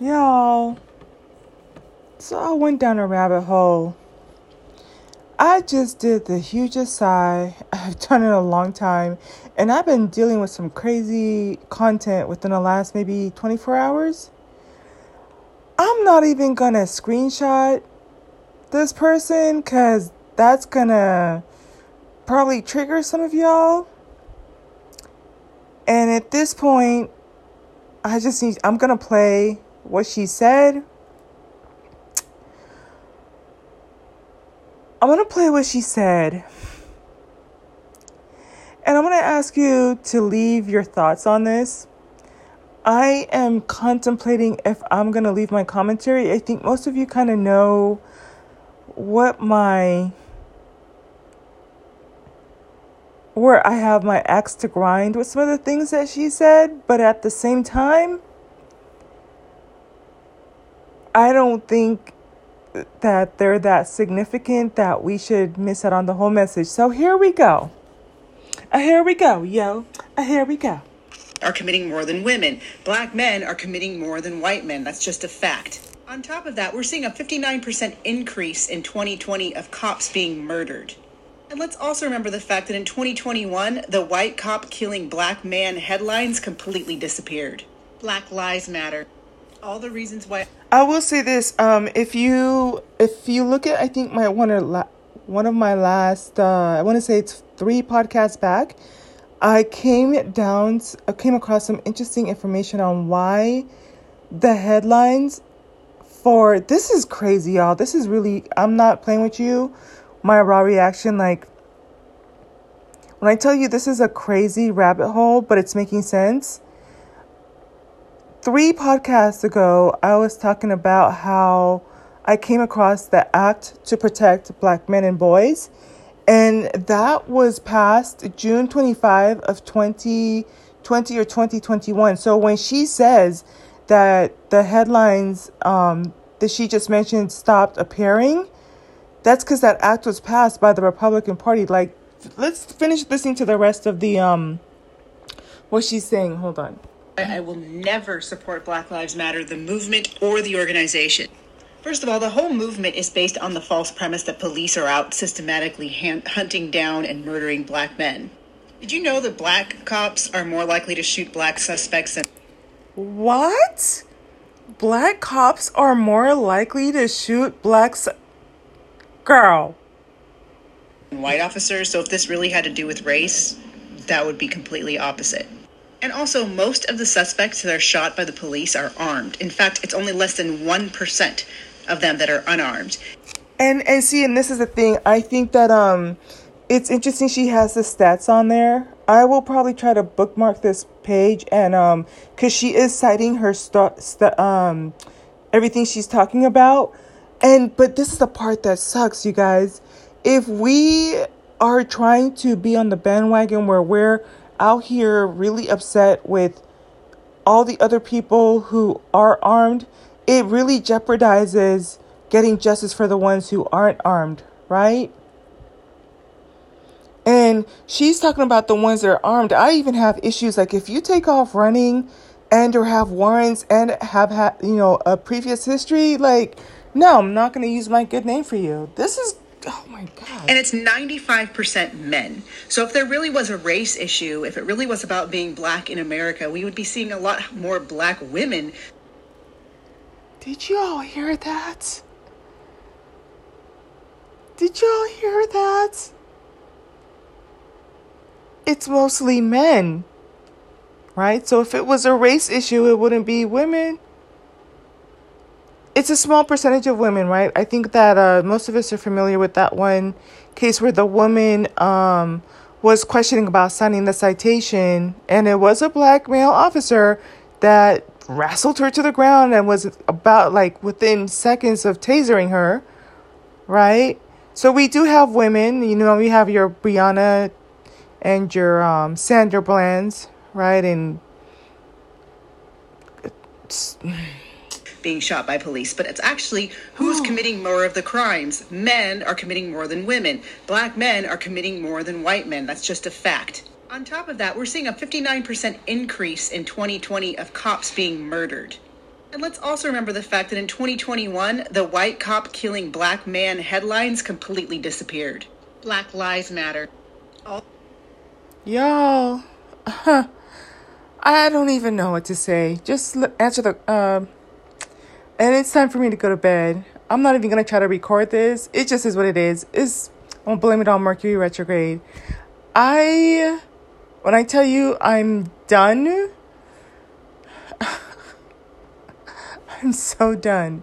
Y'all. So I went down a rabbit hole. I just did the hugest sigh I've done in a long time. And I've been dealing with some crazy content within the last maybe 24 hours. I'm not even gonna screenshot this person because that's gonna probably trigger some of y'all. And at this point, I just need, I'm gonna play what she said. I'm going to play what she said. And I'm going to ask you to leave your thoughts on this. I am contemplating if I'm going to leave my commentary. I think most of you kind of know what my where I have my axe to grind with some of the things that she said, but at the same time, I don't think that they're that significant that we should miss out on the whole message. So here we go. Uh, here we go, yo. Uh, here we go. Are committing more than women. Black men are committing more than white men. That's just a fact. On top of that, we're seeing a 59% increase in 2020 of cops being murdered. And let's also remember the fact that in 2021, the white cop killing black man headlines completely disappeared. Black Lives Matter. All the reasons why I will say this: um, if you if you look at, I think my one of la- one of my last, uh, I want to say it's three podcasts back. I came down, I came across some interesting information on why the headlines for this is crazy, y'all. This is really, I'm not playing with you. My raw reaction, like, when I tell you this is a crazy rabbit hole, but it's making sense three podcasts ago, I was talking about how I came across the Act to Protect Black Men and Boys, and that was passed June 25 of 2020 or 2021. So when she says that the headlines um, that she just mentioned stopped appearing, that's because that act was passed by the Republican Party. Like, let's finish listening to the rest of the um, what she's saying. Hold on. I will never support Black Lives Matter, the movement, or the organization. First of all, the whole movement is based on the false premise that police are out systematically hunting down and murdering black men. Did you know that black cops are more likely to shoot black suspects than. What? Black cops are more likely to shoot black. Su- Girl. White officers, so if this really had to do with race, that would be completely opposite. And also, most of the suspects that are shot by the police are armed. In fact, it's only less than 1% of them that are unarmed. And and see, and this is the thing. I think that um it's interesting she has the stats on there. I will probably try to bookmark this page and um cuz she is citing her st-, st- um everything she's talking about. And but this is the part that sucks, you guys. If we are trying to be on the bandwagon where we're out here really upset with all the other people who are armed, it really jeopardizes getting justice for the ones who aren't armed, right? And she's talking about the ones that are armed. I even have issues like if you take off running and or have warrants and have had, you know, a previous history, like no, I'm not going to use my good name for you. This is Oh my God. And it's 95% men. So if there really was a race issue, if it really was about being black in America, we would be seeing a lot more black women. Did you all hear that? Did y'all hear that? It's mostly men, right? So if it was a race issue, it wouldn't be women it's a small percentage of women, right? I think that uh, most of us are familiar with that one case where the woman um, was questioning about signing the citation, and it was a black male officer that wrestled her to the ground and was about like within seconds of tasering her, right? So we do have women, you know, we have your Breonna and your um, Sandra Bland's, right? And being shot by police, but it's actually who's oh. committing more of the crimes. Men are committing more than women. Black men are committing more than white men. That's just a fact. On top of that, we're seeing a 59% increase in 2020 of cops being murdered. And let's also remember the fact that in 2021, the white cop killing black man headlines completely disappeared. Black Lives Matter. All- Y'all, huh, I don't even know what to say. Just answer the. Um, and it's time for me to go to bed. I'm not even gonna try to record this. It just is what it is. It's I'm gonna blame it on Mercury retrograde. I, when I tell you I'm done, I'm so done.